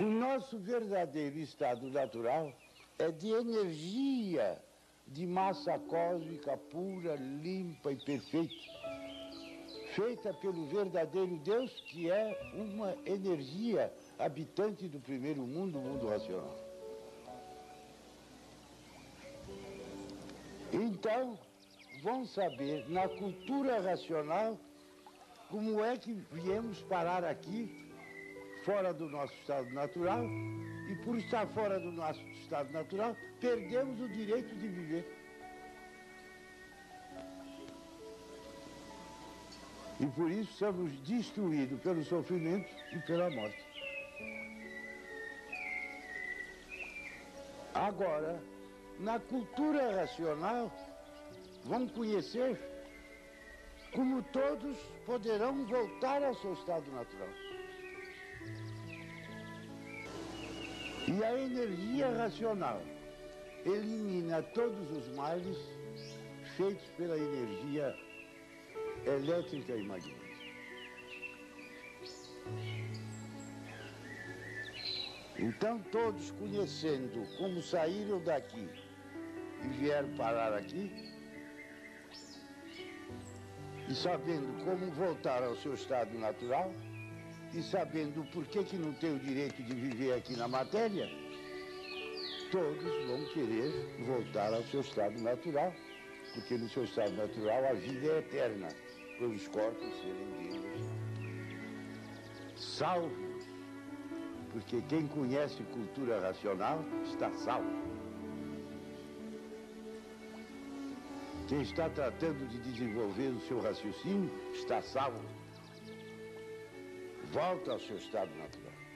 O nosso verdadeiro estado natural é de energia, de massa cósmica pura, limpa e perfeita, feita pelo verdadeiro Deus, que é uma energia habitante do primeiro mundo, o mundo racional. Então, vão saber na cultura racional como é que viemos parar aqui, fora do nosso estado natural, e por estar fora do nosso estado natural, perdemos o direito de viver. E por isso somos destruídos pelo sofrimento e pela morte. Agora, na cultura racional, vão conhecer como todos poderão voltar ao seu estado natural. E a energia racional elimina todos os males feitos pela energia elétrica e magnética. Então todos conhecendo como saíram daqui e vieram parar aqui, e sabendo como voltar ao seu estado natural, e sabendo por que, que não tem o direito de viver aqui na matéria, todos vão querer voltar ao seu estado natural, porque no seu estado natural a vida é eterna, pelos corpos serem deles salvos, porque quem conhece cultura racional está salvo. Quem está tratando de desenvolver o seu raciocínio está salvo volta ao seu estado natural.